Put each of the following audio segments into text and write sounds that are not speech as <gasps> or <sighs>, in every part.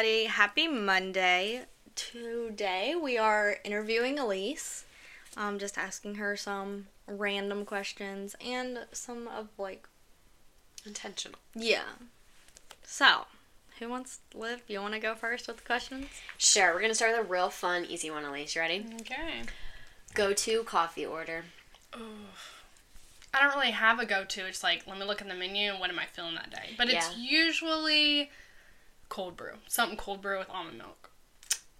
everybody. Happy Monday. Today we are interviewing Elise. Um, just asking her some random questions and some of like Intentional. yeah. So, who wants to live? You want to go first with the questions? Sure, we're gonna start with a real fun, easy one, Elise. You ready? Okay. Go to coffee order. Oh, I don't really have a go to. It's like, let me look at the menu and what am I feeling that day. But it's usually cold brew. Something cold brew with almond milk.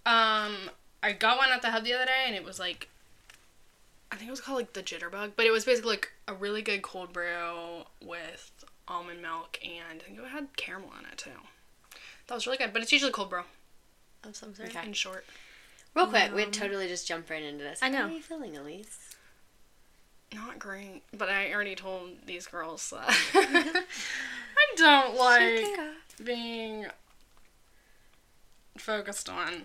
Um, I got one at the hub the other day and it was like, I think it was called like the jitterbug, but it was basically like a really good cold brew with almond milk and I think it had caramel in it too. That was really good, but it's usually cold brew Of some sort. Okay. in short. Real quick, we'd totally just jump right into this. I know. How are you feeling, Elise? Not great, but I already told these girls that <laughs> <laughs> I don't like being focused on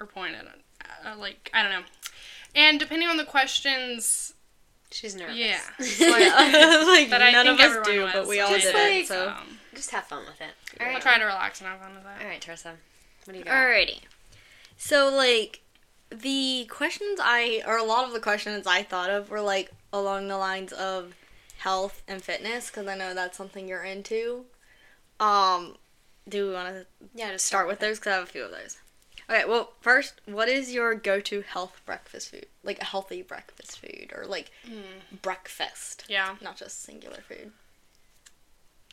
or pointed at. Uh, like, I don't know. And depending on the questions, She's nervous. yeah. <laughs> like That I none think of us do, was. but we all Just did like, it. So, Um, just have fun with it. I'll try to relax and have fun with that. All right, Teresa. What do you got? alrighty. So like the questions I or a lot of the questions I thought of were like along the lines of health and fitness because I know that's something you're into. Um, do we want to Yeah, just start with those? Because I have a few of those. Okay, well, first, what is your go-to health breakfast food? Like a healthy breakfast food, or like mm. breakfast, Yeah. not just singular food.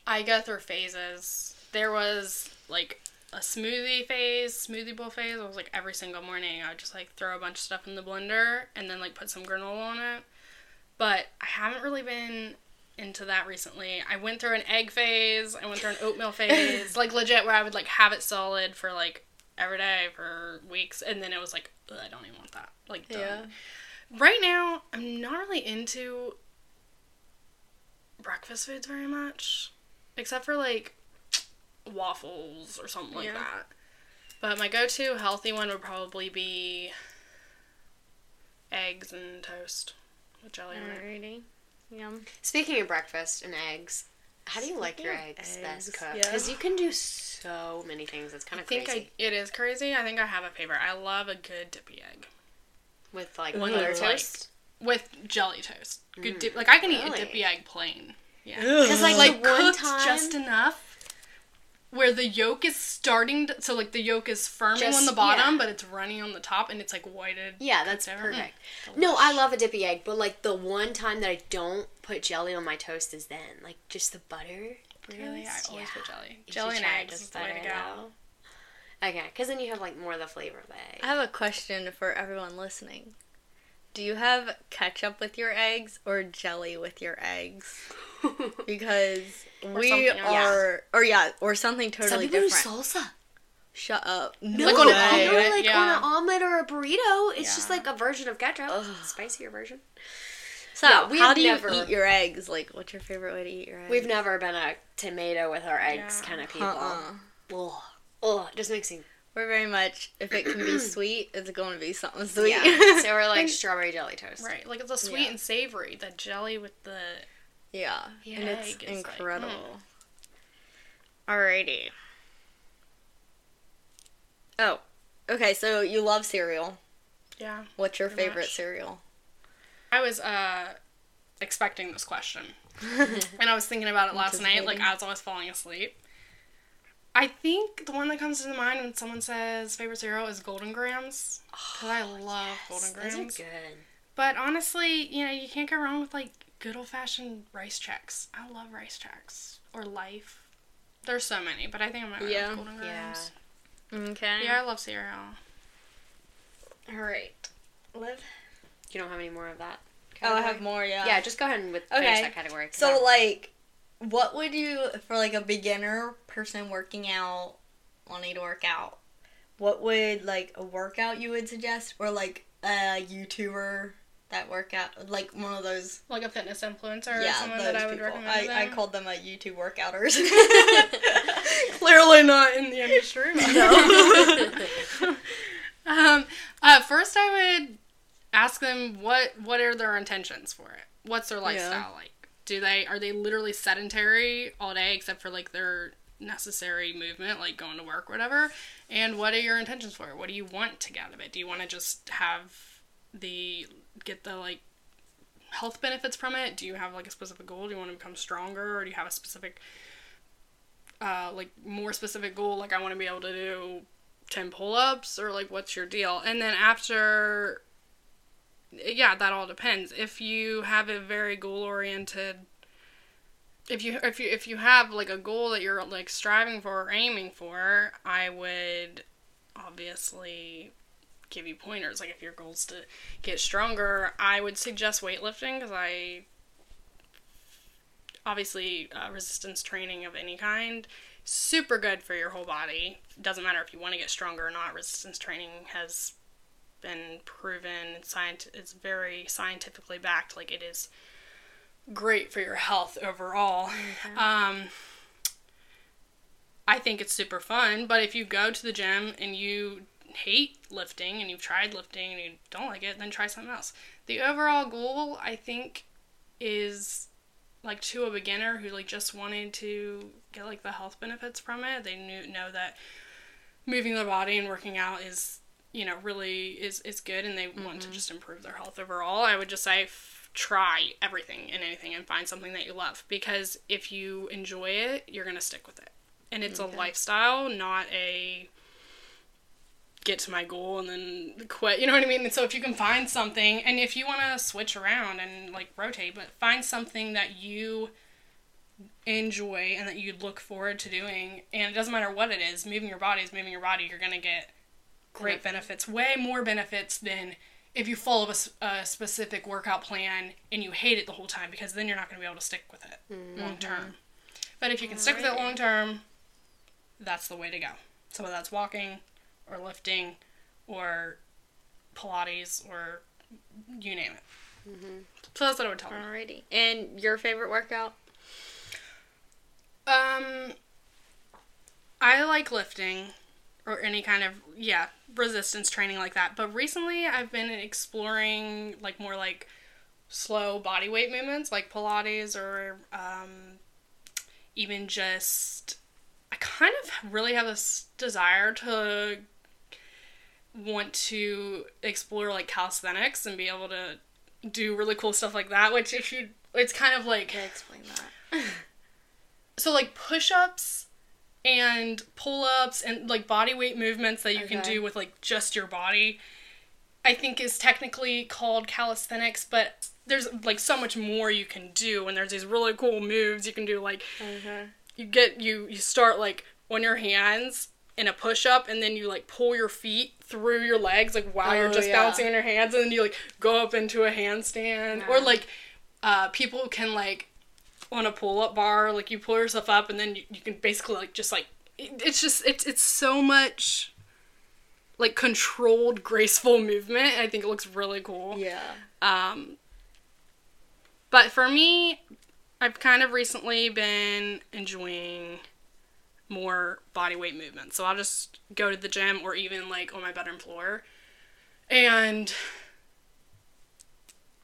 I go through phases. There was like a smoothie phase, smoothie bowl phase. It was like every single morning I would just like throw a bunch of stuff in the blender and then like put some granola on it. But I haven't really been into that recently. I went through an egg phase, I went through an oatmeal phase, like legit where I would like have it solid for like every day for weeks and then it was like "Ugh, I don't even want that. Like done. Right now, I'm not really into breakfast foods very much, except for like waffles or something like Yeah. that. But my go-to healthy one would probably be eggs and toast with jelly on it. Alrighty. Yum. Speaking of breakfast and eggs, how do you like your eggs, eggs, best cooked? yeah. Because you can do so many things. It's kind of crazy. I, it is crazy. I think I have a favorite. I love a good dippy egg With like With, butter like, toast. with jelly toast. Good dip. Mm. Like I can eat a dippy egg plain. Yeah. Because like, like the one cooked time, just enough where the yolk is starting to, so like the yolk is firming Just- on the bottom yeah. but it's runny on the top and it's like whited yeah, that's cooked perfect. Mm, No. I love a dippy egg, but like the one time that I don't put jelly on my toast is then, like just the butter. really i toast. always Yeah. put jelly You jelly and try eggs just is the way to go though. Okay, because then you have like more of the flavor of the egg. I have a question for everyone listening. Do you have ketchup with your eggs or jelly with your eggs? <laughs> Because we something else. are, or yeah, or something Some totally people different. use salsa. Shut up. No, Like on an you know, omelet, like yeah. on an omelet or a burrito. It's just like a version of ketchup, spicier version. So, Yeah, we how do you never- eat your eggs? Like, what's your favorite way to eat your eggs? We've never been a tomato with our eggs Yeah. kind of people. Uh-uh. Ugh. Ugh, it just makes me. We're very much, if it can be <clears throat> sweet, it's going to be something sweet. Yeah. so we're <laughs> like strawberry jelly toast. right like it's a sweet Yeah. and savory the jelly with the yeah. Yeah, and it's egg is like, incredible. Alrighty. Oh, okay. So you love cereal. yeah What's your favorite much. cereal? i was uh expecting this question <laughs> and i was thinking about it last night like as i was falling asleep I think the one that comes to mind when someone says favorite cereal is Golden Grahams. Because I oh, love Golden Those Grahams. are good. But honestly, you know, you can't go wrong with like good old fashioned Rice Chex. I love Rice Chex. Or life. There's so many, but I think I'm gonna go Yeah. with Golden Grahams. Okay. Yeah. I love cereal. All right. Liv. You don't have any more of that? Oh, I have more. Yeah. Yeah, just go ahead and with finish Okay. that category. 'cause So I- like, what would you for like a beginner person working out, wanting to work out? What would like a workout you would suggest, or like a YouTuber that workout, like one of those? Like a fitness influencer or yeah, someone those that I would people. recommend. I, I called them a YouTube workouters. <laughs> Clearly not in the industry. <laughs> no. <laughs> Um, uh, first, I would ask them what what are their intentions for it. What's their lifestyle like? Do they are they literally sedentary all day except for like their necessary movement, like going to work, whatever. And what are your intentions for it? What do you want to get out of it? Do you want to just have the get the like health benefits from it? Do you have like a specific goal? Do you want to become stronger, or do you have a specific, uh, like more specific goal? Like I want to be able to do ten pull ups, or like what's your deal? And then after, yeah, that all depends. If you have a very goal oriented if you if you if you have like a goal that you're like striving for or aiming for, I would obviously give you pointers. Like if your goal is to get stronger, I would suggest weightlifting because I obviously uh, resistance training of any kind super good for your whole body. Doesn't matter if you want to get stronger or not. Resistance training has been proven. Scient- it's very scientifically backed. Like it is great for your health overall. Um, I think it's super fun, but if you go to the gym and you hate lifting and you've tried lifting and you don't like it, then try something else. The overall goal, I think, is like to a beginner who like just wanted to get like the health benefits from it. They knew know that moving their body and working out is you know really is is good and they want to mm-hmm. just improve their health overall. I would just say f- try everything and anything and find something that you love because if you enjoy it, you're going to stick with it. And it's a lifestyle, not a get to my goal and then quit. You know what I mean? And so if you can find something, and if you want to switch around and like rotate, but find something that you enjoy and that you look forward to doing, and it doesn't matter what it is, moving your body is moving your body. You're gonna get great benefits, way more benefits than if you follow a specific workout plan and you hate it the whole time because then you're not gonna be able to stick with it long term. But if you can stick with it long term, that's the way to go. So whether that's walking or lifting or Pilates or you name it. So that's what I would tell them. Alrighty. And your favorite workout? Um, I like lifting or any kind of yeah resistance training like that. But recently, I've been exploring like more like slow body weight movements, like Pilates or um, even just. I kind of really have this desire to want to explore like calisthenics and be able to do really cool stuff like that. Which if you, it's kind of like explain that. <laughs> so like push-ups and pull-ups and like body weight movements that you can do with like just your body i think is technically called calisthenics but there's like so much more you can do and there's these really cool moves you can do like Okay. you get you you start like on your hands in a push-up and then you like pull your feet through your legs like while you're Oh, just yeah. bouncing on your hands and then you like go up into a handstand or like uh, people can like on a pull-up bar like you pull yourself up and then you, you can basically like just like it, it's just it's it's so much like controlled graceful movement i think it looks really cool Yeah. um, but for me, I've kind of recently been enjoying more body weight movement. So I'll just go to the gym or even like on my bedroom floor. And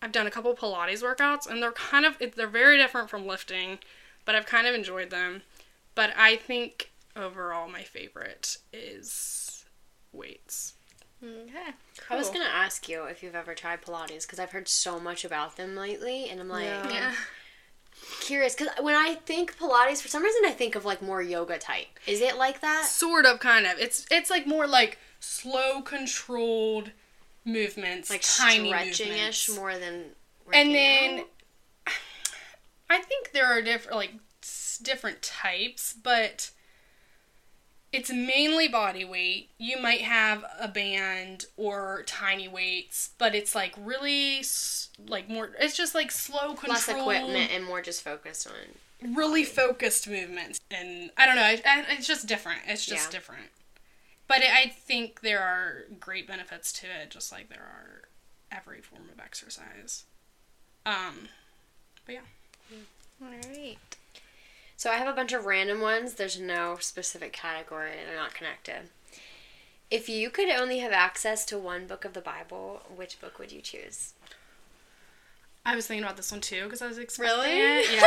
I've done a couple Pilates workouts and they're kind of they're very different from lifting, but I've kind of enjoyed them. But I think overall my favorite is weights. Okay. I was gonna ask you if you've ever tried Pilates because I've heard so much about them lately, and I'm like Yeah. Yeah. curious because when I think Pilates, for some reason I think of like more yoga type. Is it like that? sort of kind of it's it's like more like slow controlled movements Like tiny stretching ish movements. more than. and then out? <sighs> i think there are different like different types but it's mainly body weight you might have a band or tiny weights but it's like really like more it's just like slow controlled less equipment and more just focused on. really focused movements and i don't know I, I, it's just different it's just Yeah. different but i I think there are great benefits to it just like there are every form of exercise um but yeah Alright. So I have a bunch of random ones. There's no specific category. and They're not connected. If you could only have access to one book of the Bible, which book would you choose? I was thinking about this one too because I was expecting Really? it. <laughs> Yeah.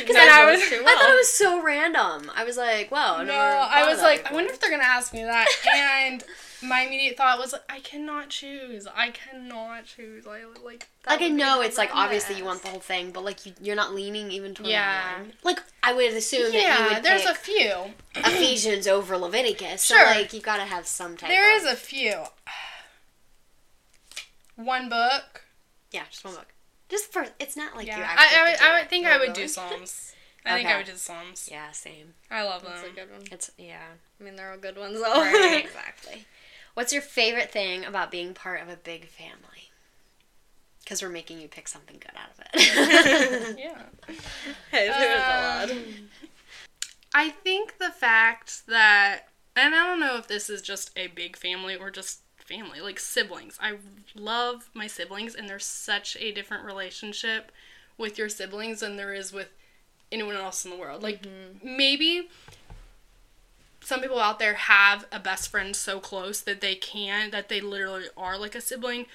Because <laughs> I I was, too I thought it was so random. I was like, well, no, I was like, I wonder if they're gonna ask me that, <laughs> and my immediate thought was, I cannot choose. I cannot choose. I like. Like I know it's like obviously you want the whole thing, but like you, you're not leaning even toward Yeah. one. Like I would assume that you Yeah, would there's a few. Ephesians over Leviticus. So Sure. like you gotta have some type. There of, is a few. One book. yeah, just one book. Just for it's not like Yeah, you I, actually. I, have would, do I would think No, I would really? do Psalms. I think I would do Psalms. Yeah, same. I love That's a them. good one. It's yeah. I mean, they're all good ones though. Right. <laughs> exactly. What's your favorite thing about being part of a big family? Because we're making you pick something good out of it. <laughs> Yeah. <laughs> hey, there's a lot. Um, I think the fact that, and I don't know if this is just a big family or just family, like siblings. I love my siblings, and there's such a different relationship with your siblings than there is with anyone else in the world. Like, mm-hmm. maybe some people out there have a best friend so close that they can, that they literally are like a sibling.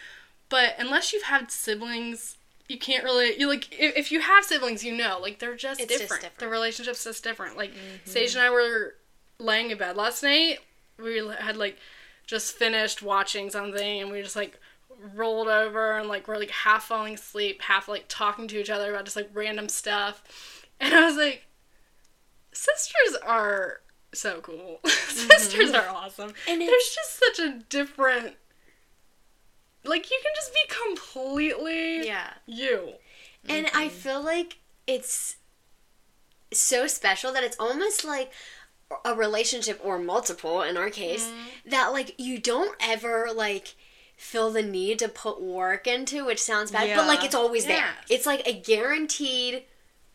But unless you've had siblings, you can't really. You like if, if you have siblings, you know, like they're just, It's just different. different. The relationship's just different. Like mm-hmm. Sage and I were laying in bed last night. We had like just finished watching something, and we just like rolled over and like we're like half falling asleep, half like talking to each other about just like random stuff. <laughs> And I was like, sisters are so cool. <laughs> sisters mm-hmm. are awesome. And there's just such a different. Like you can just be completely yeah. you. And I mm-hmm. feel like it's so special that it's almost like a relationship or multiple in our case mm-hmm. that like you don't ever like feel the need to put work into which sounds bad but like it's always there it's like a guaranteed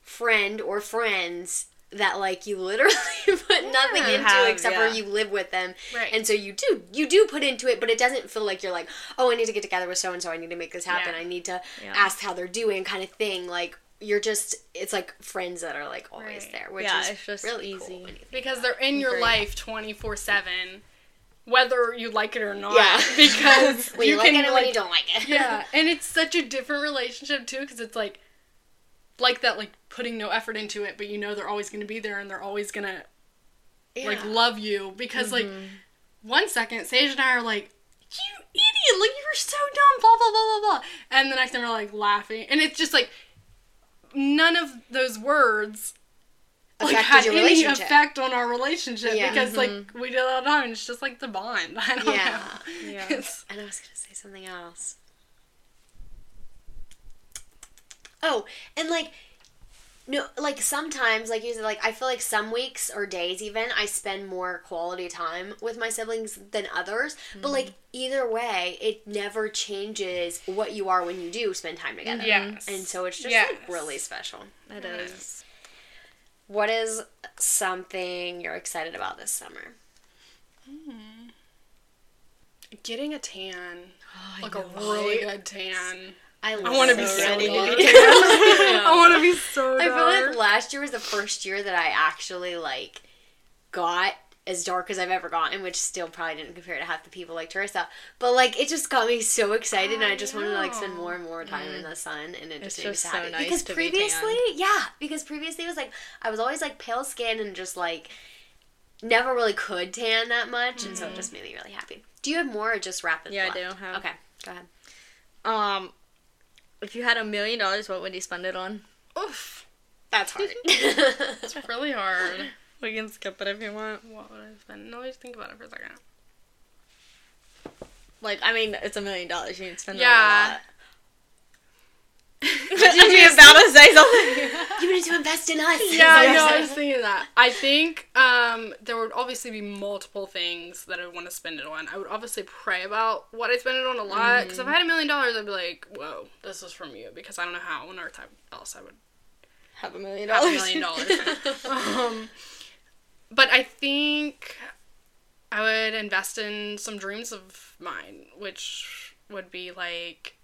friend or friends that like you literally <laughs> put nothing into Have, except yeah. for you live with them Right. and so you do you do put into it but it doesn't feel like you're like oh i need to get together with so and so i need to make this happen Yeah. i need to Yeah. ask how they're doing kind of thing like you're just it's like friends that are like always Right. there which Yeah, is just really easy. cool you because they're in your Great. life 24 7 whether you like it or not Yeah. <laughs> because <laughs> when you, like it and when you don't like it yeah <laughs> and it's such a different relationship too because it's like like that like putting no effort into it but you know they're always going to be there and they're always going to Yeah. like love you because like mm-hmm. one second Sage and I are like you idiot like you're so dumb blah blah blah blah blah and the next time we're like laughing and it's just like none of those words like had your any effect on our relationship Yeah. because like mm-hmm. we did it all the time and it's just like the bond <laughs> I don't Yeah. know Yeah. It's- and i was gonna say something else oh and like no like sometimes like you said like i feel like some weeks or days even i spend more quality time with my siblings than others but like mm-hmm. either way it never changes what you are when you do spend time together Yes. and so it's just Yes. like really special It It is. What is something you're excited about this summer? Hmm. getting a tan oh, like a really right? good tan I, I want to be so so ready to dark. be I want to be so I feel like last year was the first year that I actually like got as dark as I've ever gotten, which still probably didn't compare to half the people like Teresa. But like it just got me so excited, and I I just wanted to like spend more and more time in the sun, and it It's just made me just so so happy. nice because to be previously, yeah, because previously it was like I was always like pale skin and just like never really could tan that much, and so it just made me really happy. Do you have more or just rapid? Yeah, I left? do have. Okay, go ahead. Um, if you had a million dollars, what would you spend it on? Oof, That's hard. <laughs> it's really hard. We can skip it if you want. What would I spend? No, just think about it for a second. Like, I mean, it's a million dollars. You can spend a lot. Yeah. <laughs> a you about to say something? <laughs> you need to invest in us. Yeah, I know. I <laughs> was thinking of that. I think um, there would obviously be multiple things that I would want to spend it on. I would obviously pray about what I spend it on a lot. Because if I had a million dollars, I'd be like, "Whoa, this is from you," because I don't know how on earth I- else I would Have a million have a dollars. million dollars. um, but I think I would invest in some dreams of mine, which would be like.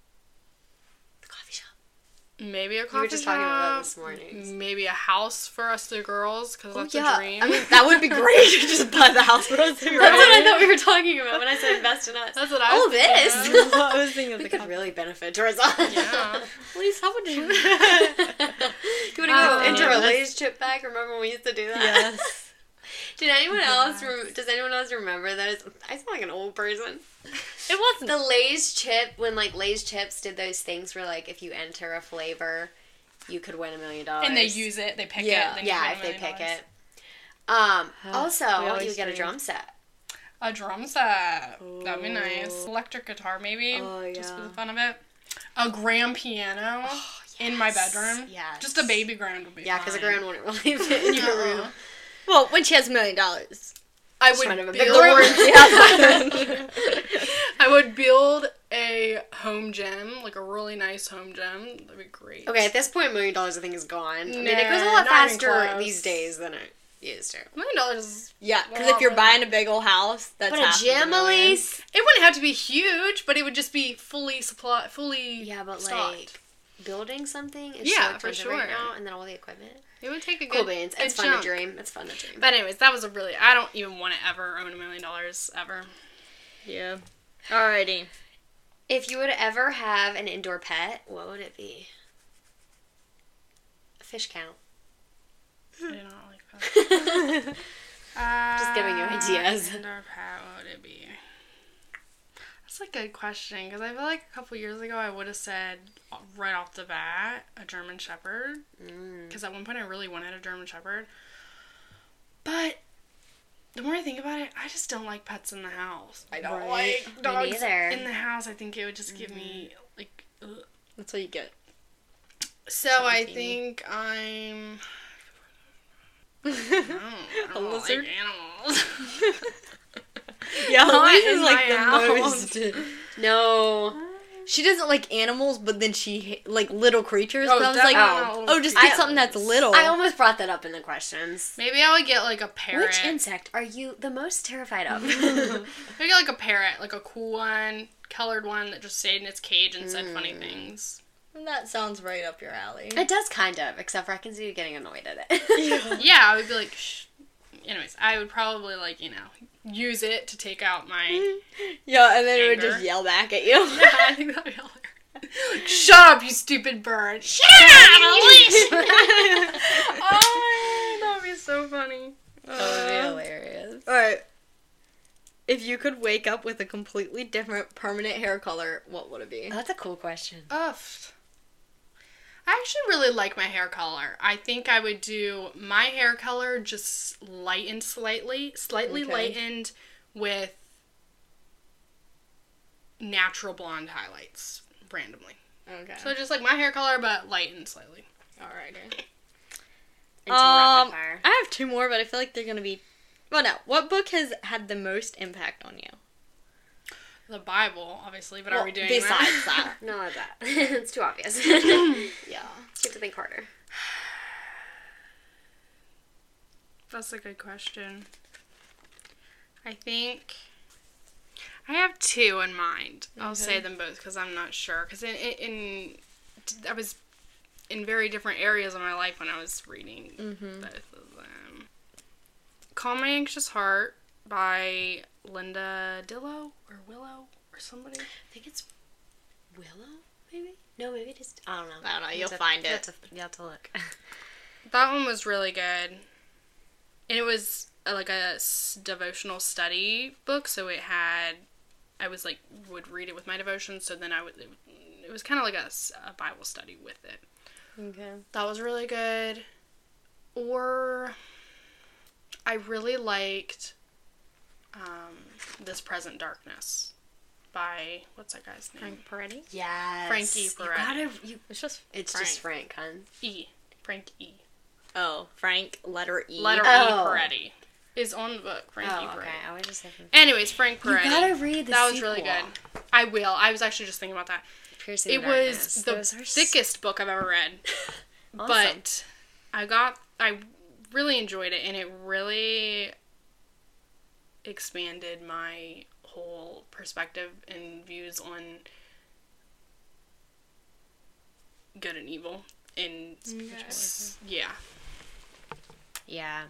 Maybe a coffee You were just talking about that this morning. Maybe a house for us the girls because that's Oh, yeah. a dream. I mean, that would be great. just <laughs> buy the house for us. That's what I thought we were talking about when I said invest in us. that's what I was Oh, thinking this. of. <laughs> I was thinking of We the could coffee. really benefit towards us. Yeah. Please, how would you? <laughs> you want to go Um, into a relationship back? Remember when we used to do that? yes. Did anyone else? Rem- does anyone else remember those? I sound like an old person. It wasn't. The Lay's chip when like Lay's chips did those things where like if you enter a flavor, you could win a million dollars. and they use it, they pick Yeah. it. then yeah if they pick dollars. it. Um. Oh, Also, you get a drum set. A drum set. That'd be nice. Electric guitar, maybe. Oh, yeah. Just for the fun of it. A grand piano in my bedroom. Yeah. Just a baby grand would be Yeah, because a grand wouldn't really <laughs> fit in your Uh-uh. room. Well, when she has a million dollars. I would trying to have a build, bigger one. She has I would build a home gym, like a really nice home gym. That'd be great. Okay, at this point, a million dollars I think is gone. I mean, it goes a lot faster these days than it used to. A million dollars yeah, because if you're really. buying a big old house, that's But a half of gym, million. Elise. It wouldn't have to be huge, but it would just be fully supply, fully. Yeah, but stocked. like building something is Yeah, so for expensive right sure. now, and then all the equipment. it would take a good. Cool beans. It's good fun chunk. to dream. It's fun to dream. But anyways, that was a really. I don't even want to ever own a million dollars ever. Yeah. Alrighty. If you would ever have an indoor pet, what would it be? A fish count. I don't like <laughs> that. Just giving you uh, ideas. Indoor pet, what would it be? That's a good question because I feel like a couple years ago I would have said right off the bat a German Shepherd Mm. because at one point I really wanted a German Shepherd. But the more I think about it, I just don't like pets in the house. I don't Right. like dogs in the house. I think it would just give me like. Ugh. That's what you get. So I think I'm. a <laughs> No, I don't like lizard? animals. <laughs> <laughs> Yeah, Not Elise in is like the house. most. <laughs> No. She doesn't like animals, but then she like little creatures. Oh, but I was like, definitely oh, just creatures. get something that's little. I almost brought that up in the questions. Maybe I would get like a parrot. Which insect are you the most terrified of? <laughs> Maybe get like a parrot, like a cool one, colored one that just stayed in its cage and said funny Mm. things. that sounds right up your alley. it does kind of, except for I can see you getting annoyed at it. Yeah, I would be like, Shh. anyways, I would probably like you know use it to take out my. <laughs> yeah, and then it would just yell back at you. <laughs> yeah, I think that'd be hilarious. Shut up, you stupid bird! Shut up, Elise! <laughs> oh, that'd be so funny. that would be hilarious. All right. If you could wake up with a completely different permanent hair color, what would it be? That's a cool question. Ugh. I actually really like my hair color. I think I would do my hair color just lightened slightly, slightly Okay. lightened with natural blonde highlights randomly. Okay. So just like my hair color, but lightened slightly. Alrighty. Into Um. I have two more, but I feel like they're gonna be. Well, no. What book has had the most impact on you? The Bible, obviously, but Well, are we doing besides that? that? <laughs> That. <laughs> it's too obvious. <laughs> Yeah. you have to think harder. That's a good question. I think I have two in mind. I'll say them both because I'm not sure. Because in, in, I was in very different areas of my life when I was reading Mhm. both of them. Calm My Anxious Heart by Linda Dillow or Willow or somebody. I think it's Willow, maybe? No, maybe it is. I don't know. I don't know, You you'll have to- find you it. have to- You have to look. <laughs> That one was really good. And it was uh, like a s- devotional study book, so it had I was like would read it with my devotions, so then I would it, it was kind of like a Bible study with it. Okay. That was really good. Or I really liked um, This Present Darkness by what's that guy's name? Frank Peretti. yes. Frankie You Peretti. gotta. You, It's just. it's Frank. just Frank, hun. E. Frank E. Oh, Frank. Letter E. Letter Oh. E Peretti is on the book. Frank E. Oh, Peretti. okay. I would just say Frank. Anyways, Frank Peretti. You gotta read the that was really good. I will. I was actually just thinking about that. Piercing it Darkness. was the Those are s- thickest book I've ever read, <laughs> Awesome. but I got I really enjoyed it, and it really expanded my whole perspective and views on good and evil. Mm, and s- yeah, Yeah,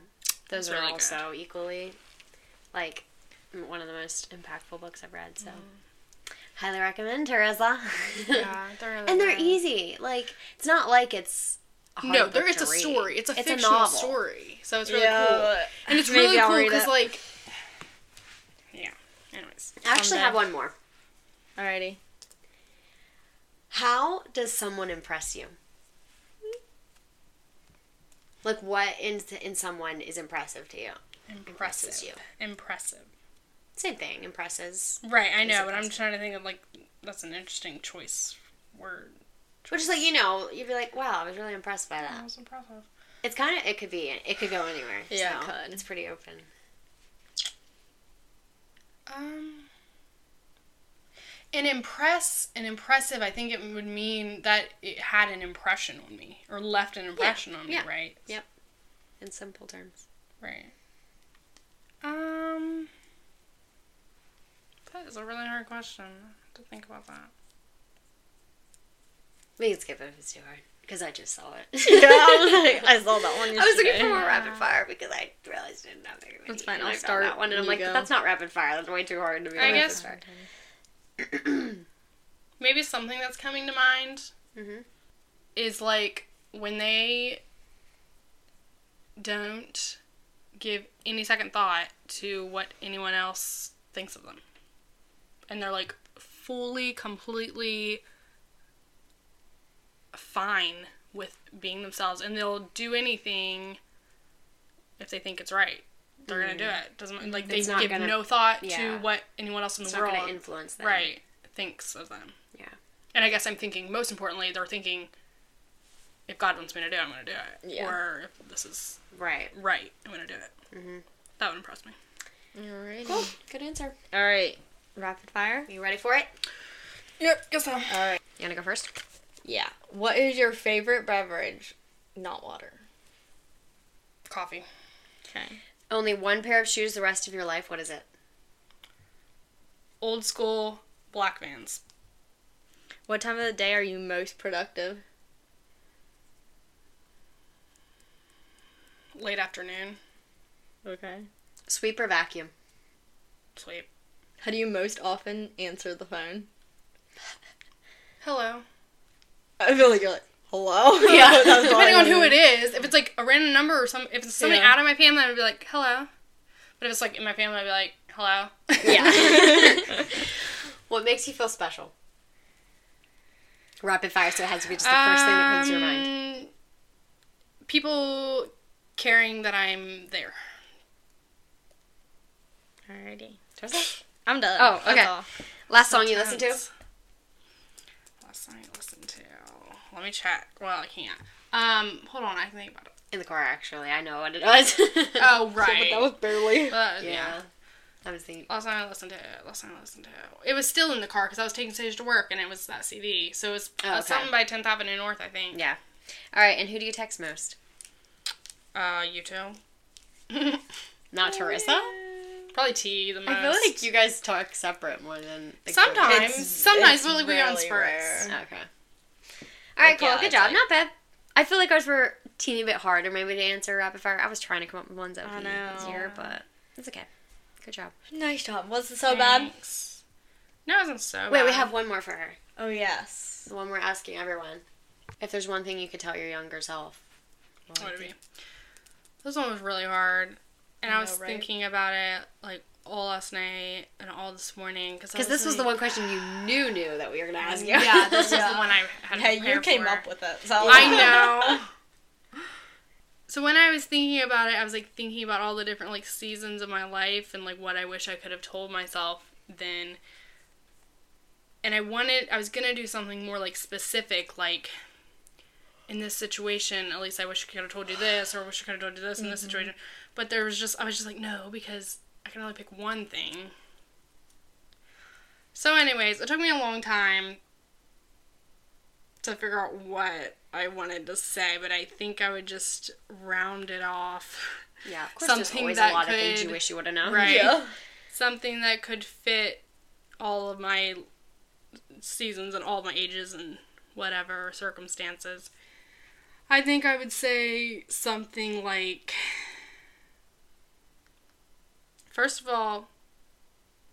those It's are really also equally like one of the most impactful books I've read. So mm. highly recommend Teresa. yeah, <laughs> they're really and they're good. easy. Like it's not like it's hard No, book there it's to a read. story. It's a it's fictional a novel. story, so it's really Yeah, cool. And it's <laughs> maybe really I'll cool because like, yeah. Anyways, I actually have one more. Alrighty. How does someone impress you? Like what in in someone is impressive to you? impressive. you. Impressive. Same thing. Impresses. Right, I know, but I'm trying to think of like that's an interesting choice word. Which is like you know you'd be like wow I was really impressed by That that. was impressive. It's kind of it could be it could go anywhere. Yeah, it could. It's pretty open. Um, an impress, an impressive. I think it would mean that it had an impression on me or left an impression on me, yeah. right? Yep. In simple terms. Right. Um, that is a really hard question. To think about that. We can skip it if it's too hard because I just saw it. <laughs> Yeah, I was like, <laughs> I saw that one I was looking for more rapid fire because I realized I didn't have very many. That's fine, I'll start that one, and I'm like, that's not rapid fire. That's way too hard to be. I guess- fire. <clears throat> Maybe something that's coming to mind Mhm. is like when they don't give any second thought to what anyone else thinks of them. And they're like fully, completely fine with being themselves and they'll do anything if they think it's right. They're gonna do it. Doesn't like they Mm-hmm. Give gonna- no thought yeah. to what anyone else in the world influence them. right thinks of them. Yeah. And I guess I'm thinking most importantly, they're thinking if God wants me to do it, I'm to do it. Yeah. Or if this is Right. right, I'm to do it. Mhm. That would impress me. Alrighty. Cool. Good answer. All right. Rapid fire. You ready for it? Yep, guess so. All right. You want to go first? Yeah. What is your favorite beverage? Not water. Coffee. Okay. Only one pair of shoes the rest of your life. What is it? Old school black vans. What time of the day are you most productive? Late afternoon. Okay. Sweep or vacuum? Sweep. How do you most often answer the phone? Hello. I feel like you're like, hello? <laughs> Yeah. Depending on who it is, if it's like a random number or some, if it's somebody Yeah. out of my family, I'd be like, hello. But if it's like in my family, I'd be like, hello. Yeah. <laughs> what makes you feel special? Rapid fire, so it has to be just the first thing that comes to your mind. Um, People caring that I'm there. Alrighty. Teresa? I'm done. Oh, That's okay. all. Last song you listen to? Last song I listened to. Let me check. Well, I can't. Um, hold on. I can think about it. In the car, actually. I know what it was. <laughs> Oh, <laughs> But right. that was barely. But, yeah. yeah. I was thinking. Last time I listened to it. Last time I listened to it. It was still in the car because I was taking Sage to work, and it was that CD. So it was Oh, okay. something by 10th Avenue North, I think. Yeah. All right, and who do you text most? Uh, you two. <laughs> Not Teresa? Probably T the most. I feel like you guys talk separate more than. the Sometimes, sometimes, it's but like we go on really spurts. rare. Okay. All right, Like, cool. yeah, Good job. like- Not bad. I feel like ours were a teeny bit harder maybe to answer rapid fire. I was trying to come up with ones that would be easier, but it's okay. Good job. Nice job. Was it so bad? No, it wasn't so bad. Wait, we have one more for her. Oh yes. The one we're asking everyone. If there's one thing you could tell your younger self. what What would would it it be? This one was really hard, and I I, was know, right? thinking about it like all last night and all this morning because this was the one question you knew knew that we were gonna ask you. Yeah, this was <laughs> Yeah. the one I had. Hey, you came for. up with it. So I <laughs> know. So when I was thinking about it, I was like thinking about all the different like seasons of my life and like what I wish I could have told myself then. And I wanted I was going to do something more like specific like in this situation, at least I wish I could have told you this or I wish I could have told you this in this mm-hmm. situation. But there was just I was just like no because I can only pick one thing. So anyways, it took me a long time to figure out what I wanted to say, but I think I would just round it off. Yeah, of course. there's Something always that a lot of things you could- wish you would have known. Right. Yeah. Something that could fit all of my seasons and all of my ages and whatever circumstances. I think I would say something like First of all,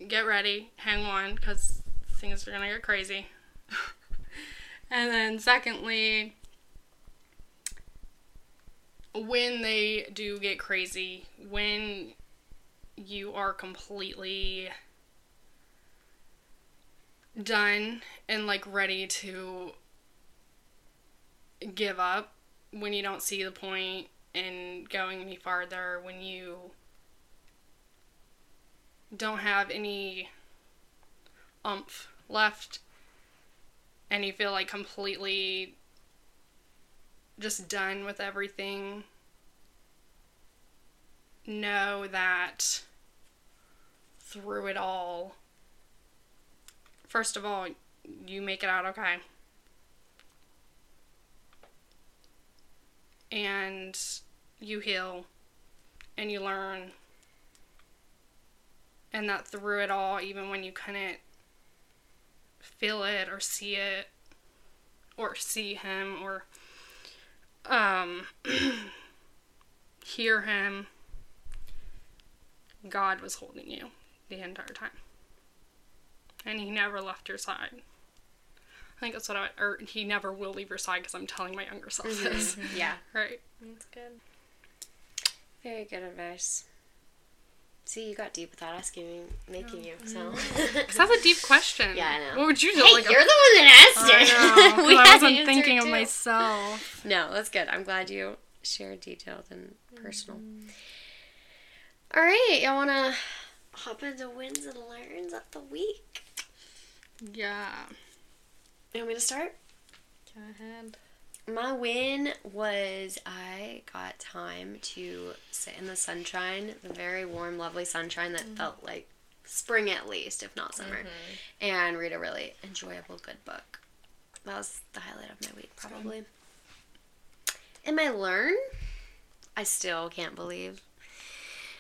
get ready, hang on, because things are gonna get crazy. <laughs> and then, secondly, when they do get crazy, when you are completely done and like ready to give up, when you don't see the point in going any farther, when you don't have any umph left and you feel like completely just done with everything, know that through it all, first of all, you make it out okay. And you heal and you learn and that through it all, even when you couldn't feel it or see it or see him or um, <clears throat> hear him, God was holding you the entire time. And he never left your side. I think that's what I, or he never will leave your side because I'm telling my younger self this. Yeah. <laughs> Right. That's good. Very good advice. See, you got deep without asking giving, making you. So. Because mm. <laughs> that's a deep question. Yeah, I know. What would you do? hey, like you're the one that asked I it. <laughs> We I wasn't thinking it of myself. No, that's good. I'm glad you shared detailed and personal. Mm-hmm. All right, y'all want to hop into wins and learns of the week? Yeah. You want me to start? Go ahead. My win was I got time to sit in the sunshine, the very warm, lovely sunshine that mm. felt like spring at least, if not summer, mm-hmm. and read a really enjoyable, good book. That was the highlight of my week, probably. And my learn, I still can't believe.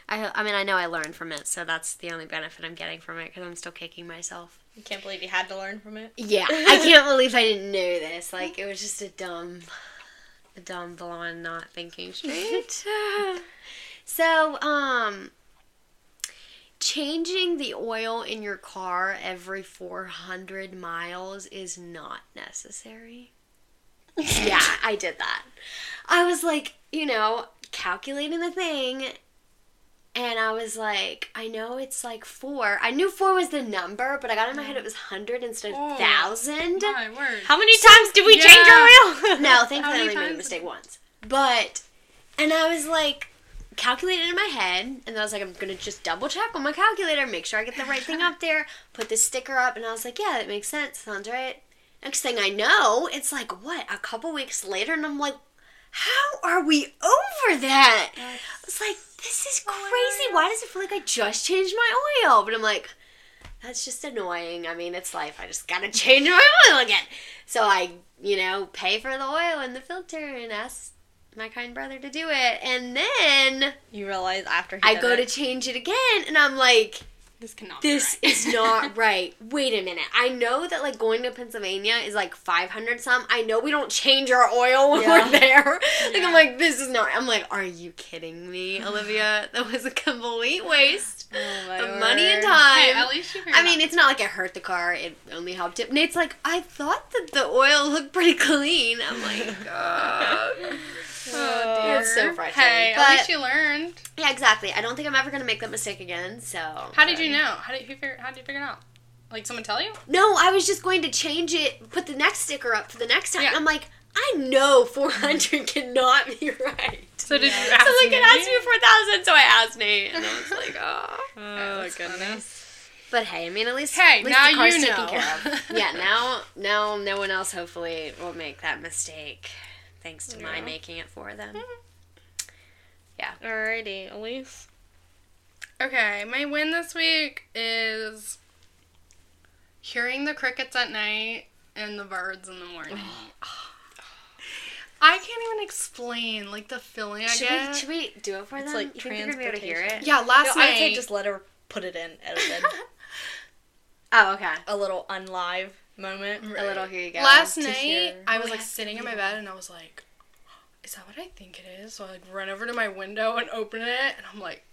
I, I mean, I know I learned from it, so that's the only benefit I'm getting from it because I'm still kicking myself. You can't believe you had to learn from it. Yeah, I <laughs> can't believe I didn't know this. Like it was just a dumb, a dumb blonde not thinking straight. <laughs> so, um, changing the oil in your car every 400 miles is not necessary. <laughs> yeah, I did that. I was like, you know, calculating the thing and I was like, I know it's like four. I knew four was the number, but I got in my head it was hundred instead of Oh. thousand. My word. How many times did we change our wheel? <laughs> <laughs> No, thankfully I many only made a mistake once. But, and I was like, calculating in my head, and then I was like, I'm gonna just double check on my calculator, make sure I get the right thing up there, put the sticker up, and I was like, yeah, that makes sense, sounds right. Next thing I know, it's like, what, a couple weeks later, and I'm like, how are we over that? I was like, this is crazy. Why does it feel like I just changed my oil? But I'm like, that's just annoying. I mean, it's life. I just gotta <laughs> change my oil again. So I, you know, pay for the oil and the filter and ask my kind brother to do it. And then You realize after he I go it. to change it again and I'm like, This cannot this be right. is not <laughs> right. Wait a minute. I know that like going to Pennsylvania is like 500 some. I know we don't change our oil when Yeah. we're there. Like Yeah. I'm like this is not I'm like are you kidding me, <sighs> Olivia? That was a complete waste Oh of money and time. Hey, at least you I mean, it's not like it hurt the car. It only helped it. Nate's like, I thought that the oil looked pretty clean. I'm like. <laughs> Oh, oh, dear. It's so frustrating, Hey, but- at least you learned. Yeah, exactly. I don't think I'm ever gonna make that mistake again. So. How did you know? How did you figure? How did you figure it out? Like someone tell you? No, I was just going to change it, put the next sticker up for the next time. Yeah. I'm like, I know 400 <laughs> cannot be <laughs> right. So did Yeah. you So ask like it me? asked me 4,000, so I asked Nate, and I was <laughs> like, oh. Oh That's goodness. But hey, I mean, at least Hey, at least now the car's you taken know. care of. yeah, now now no one else hopefully will make that mistake, thanks to my making it for them. Mm-hmm. Yeah. Alrighty, Elise. Okay, my win this week is hearing the crickets at night and the birds in the morning. <sighs> I can't even explain like the feeling I Should get. we should we do it for It's them? like you think they're gonna be able to hear it? yeah, last No, night. I say just let her put it in edited. <laughs> Oh, okay. a little unlive moment. A little here you go. Last night, hear I was like sitting in my bed and I was like, "Is that what I think it is?" So I like run over to my window and open it, and I'm like,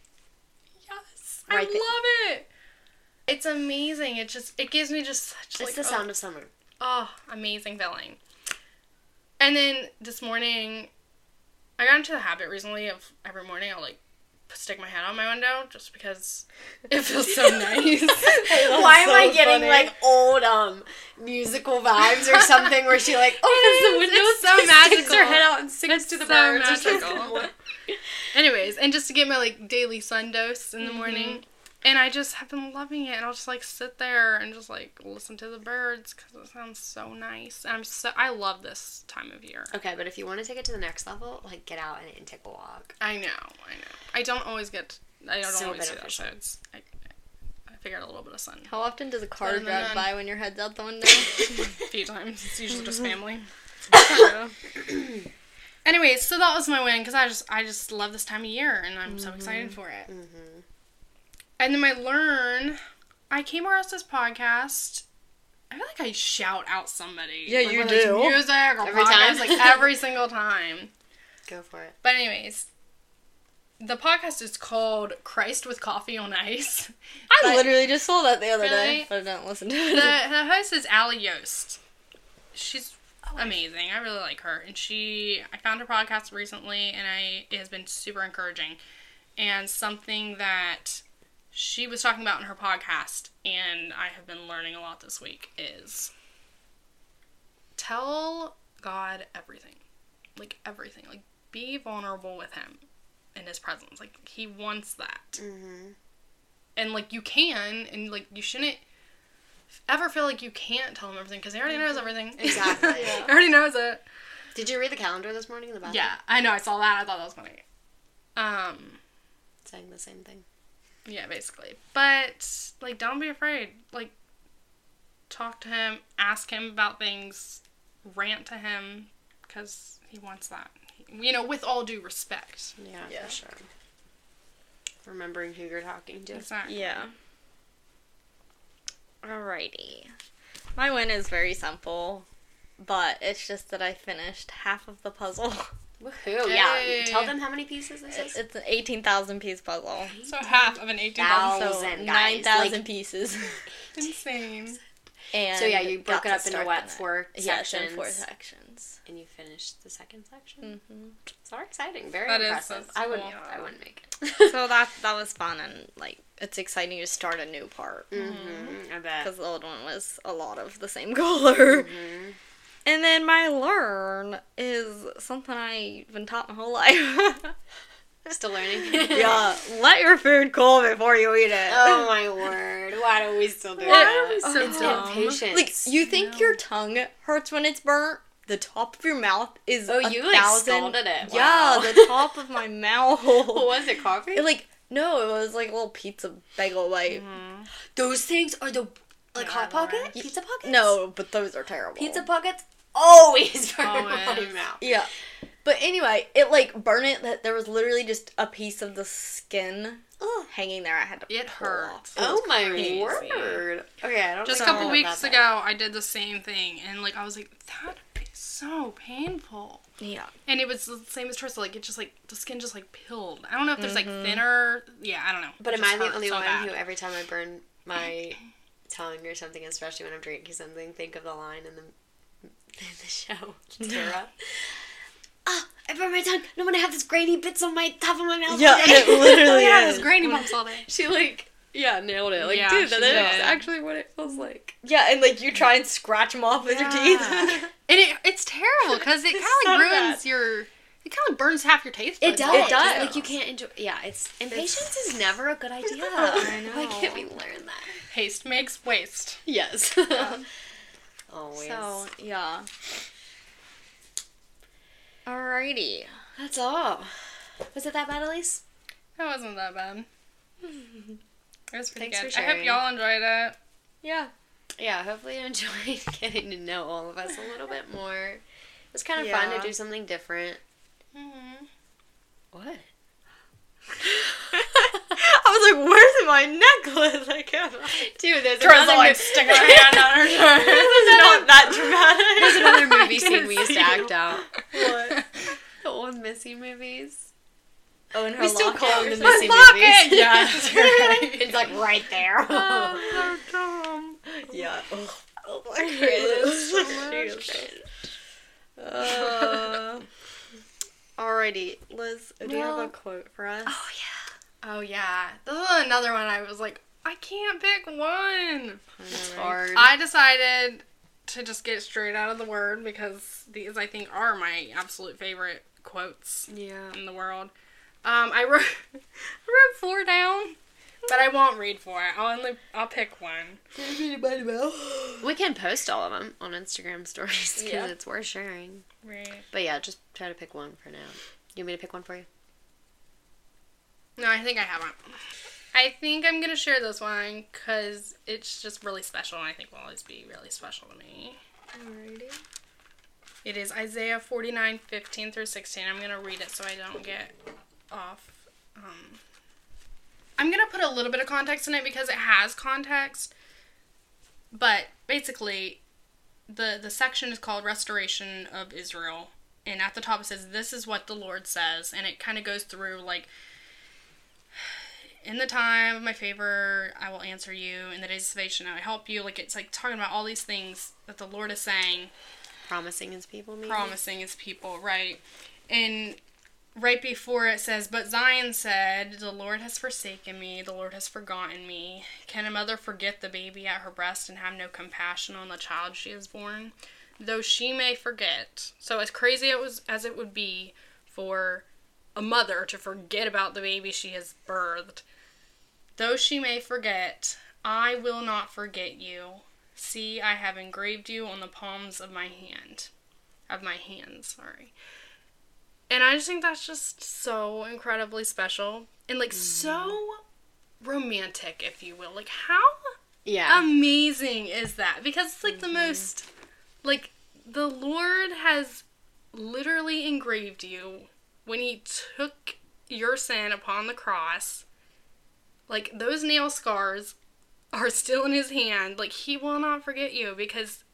"Yes, I Right there. love it." It's amazing. It just it gives me just such It's like the oh, sound of summer. Oh, amazing feeling. And then this morning, I got into the habit recently of every morning I'll like stick my head on my window just because <laughs> it feels so nice. <laughs> Why am I getting like old um musical vibes or something where she like <laughs> opens the is. window, It's so sticks magical. her head out and sings It's to the so birds magical. Anyways, and just to get my like daily sun dose in the Mm-hmm. morning. And I just have been loving it, and I'll just like sit there and just like listen to the birds because it sounds so nice. And I'm so I love this time of year. Okay, but if you want to take it to the next level, like get out and, and take a walk. I know, I know. I don't always get. I don't So always see that. beneficial. So it's. I, I figured a little bit of sun. How often does a car drive none. by when your head's out the window? <laughs> a few times. It's usually just family. So- <coughs> Anyways, so that was my win because I just I just love this time of year and I'm so excited for it. Mm-hmm. And then my learn, I came across this podcast. I feel like I shout out somebody. Yeah, like, you do. Music or Every podcast, time. like every single time. <laughs> Go for it. But anyways, the podcast is called Christ with Coffee on Ice. I But- literally just saw that the other Really? day, but I didn't listen to it. the, the host is Allie Yost. She's oh, amazing. I really like her, and she I found her podcast recently, and I it has been super encouraging, and something that she was talking about in her podcast, and I have been learning a lot this week is tell God everything, like everything, like be vulnerable with Him in His presence. Like He wants that Mm-hmm. and like you can and like you shouldn't ever feel like you can't tell him everything because he already knows everything Exactly. <laughs> he already knows it Did you read the calendar this morning in the bathroom? yeah i know i saw that i thought that was funny um Saying the same thing. Yeah basically but like don't be afraid like talk to him ask him about things rant to him because he wants that you know with all due respect Yeah, Yeah. for sure. Remembering who you're talking to. exactly Yeah. Alrighty. My win is very simple, but it's just that I finished half of the puzzle. <laughs> Woohoo! Yeah. Tell them how many pieces this It- is. it's an 18,000 piece puzzle. so half of an eighteen thousand, so nine thousand Like- piees. <laughs> insane And So yeah, you broke it up into what the- four Yeah, sections, four sections. and you finished the second section. hmm So exciting! Very That is- impressive. that's I wouldn't. cool. I wouldn't make it. <laughs> So that that was fun and like it's exciting to start a new part mm-hmm, I bet. because the old one was a lot of the same <laughs> color. Mm-hmm. And then my learn is something I've been taught my whole life. <laughs> Still learning. yeah, let your food cool before you eat it. oh my word! Why do we still do Why that? are we so it's dumb? impatience. Like you think No. your tongue hurts when it's burnt? The top of your mouth is Oh, a you, like, thousand. scalded it. Yeah, the top of my <laughs> mouth. what was it? Coffee? It, like no, it was like a little pizza bagel like. Mm-hmm. Those things are the like Yeah, hot pocket pizza pockets. No, but those are terrible. pizza pockets always <laughs> burn my Always. mouth. Yeah. But anyway, it like burned it that there was literally just a piece of the skin Ugh. hanging there. I had to It hurts. off. It Oh my crazy. word! Okay, I don't. Just a couple weeks ago, that. I did the same thing, and like I was like, that is so painful. Yeah. And it was the same as Trista. Like it just like the skin just like peeled. I don't know if there's Mhm. like thinner. Yeah, I don't know. But It am I the only so one bad. who, every time I burn my tongue or something, especially when I'm drinking something, think of the line in the the show, <laughs> Tara? Ah, I burned my tongue. No one have this grainy bits on my top of my mouth. Yeah, all it literally <laughs> yeah, is. those grainy bumps all day. <laughs> she like yeah nailed it. Like Yeah, dude, she that is did. actually what it feels like. Yeah, and like you try and scratch them off with your teeth. And it, it's terrible because it kind of like ruins bad. your. It kind of burns half your taste. It does. It does. too. Like you can't enjoy. Yeah, it's impatience is never a good idea. I Why can't we learn that? Haste makes waste. Yes. Always. so yeah. Alrighty. That's all. Was it that bad, Elise? That wasn't that bad. <laughs> It was pretty Thanks good. I hope y'all enjoyed it. Yeah. Yeah, hopefully you <laughs> enjoyed getting to know all of us a little bit more. It was kind of fun to do something different. Mm-hmm. What? <laughs> I was like, where's my necklace. <laughs> I can't. Dude, there's Tries another, like stick her hand on her <laughs> shirt. It's not that dramatic. there's another <laughs> movie scene we used to act you. out. What? The old Missy movies. Oh, and her We still locket call them the. Missy Lock movies. Yeah, that's right. it's like right there. Oh, so dumb. Yeah. Oh, oh my Goodness. goodness. She so- Uh, Alrighty, Liz, do you have a quote for us? oh yeah. Oh yeah, this is another one. I was like, I can't pick one. It's hard. I decided to just get straight out of the word because these I think are my absolute favorite quotes yeah. in the world. Um, I wrote <laughs> I wrote four down, but I won't read four. I'll only I'll pick one. <gasps> We can post all of them on Instagram stories because Yeah. it's worth sharing. Right. But yeah, just try to pick one for now. You want me to pick one for you? No, I think I haven't. I think I'm gonna share this one because it's just really special, and I think will always be really special to me. Alrighty. It is Isaiah 49, 15 through 16. I'm going to read it so I don't get off. Um, I'm going to put a little bit of context in it because it has context. But basically, the, the section is called Restoration of Israel. And at the top it says, This is what the Lord says. And it kind of goes through, like, in the time of my favor, I will answer you. In the days of salvation, I will help you. Like, it's like talking about all these things that the Lord is saying Promising his people, maybe? promising his people, right? And right before it says, But Zion said, The Lord has forsaken me, the Lord has forgotten me. Can a mother forget the baby at her breast and have no compassion on the child she has born? Though she may forget. So as crazy it was as it would be for a mother to forget about the baby she has birthed, though she may forget, I will not forget you. See, I have engraved you on the palms of my hand. Of my hands, sorry. And I just think that's just so incredibly special and like mm-hmm. so romantic, if you will. Like, how Yeah. amazing is that? Because it's like the mm-hmm. most, like, the Lord has literally engraved you when He took your sin upon the cross. Like, those nail scars are still in His hand. Like, He will not forget you because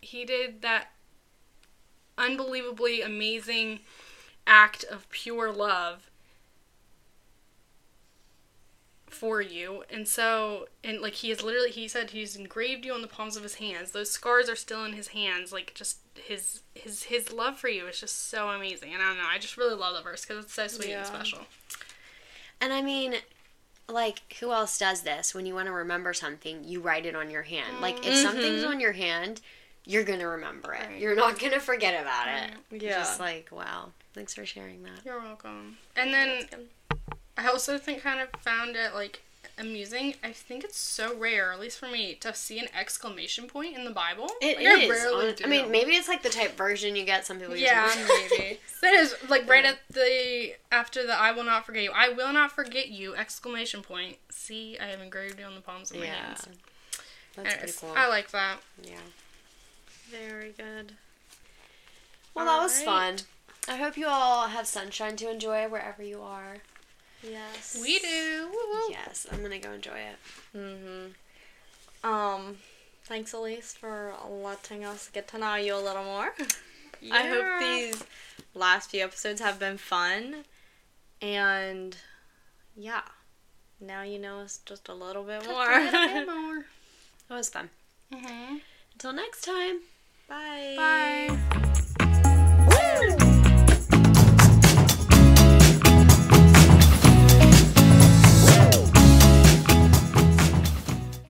He did that unbelievably amazing act of pure love for you and so and like he is literally he said he's engraved you on the palms of his hands those scars are still in his hands like just his his his love for you is just so amazing and i don't know i just really love the verse because it's so sweet Yeah. and special And I mean, like, who else does this? When you want to remember something, you write it on your hand. Like, if mm-hmm. something's on your hand, you're going to remember it. Right. You're not going to forget about it. Yeah. Just like, wow. Thanks for sharing that. you're welcome and then That's good. I also think kind of found it like amusing i think it's so rare at least for me to see an exclamation point in the bible It Like, I rarely do. I mean, maybe it's like the type version you get. Some people use Yeah, it. maybe. <laughs> That is like right at the after the "I will not forget you." I will not forget you! Exclamation point. See, I have engraved you on the palms of my yeah. hands. That's pretty cool. I like that. yeah. Very good. Well, that was Alright. fun. I hope you all have sunshine to enjoy wherever you are. Yes. We do. Woo woo. Yes, I'm gonna go enjoy it. Mm-hmm. Um, thanks, Elise, for letting us get to know you a little more. <laughs> I hope these last few episodes have been fun. And yeah, now you know us just a little bit more. A little bit <laughs> more. That was fun. Mhm. Until next time. Bye. Bye.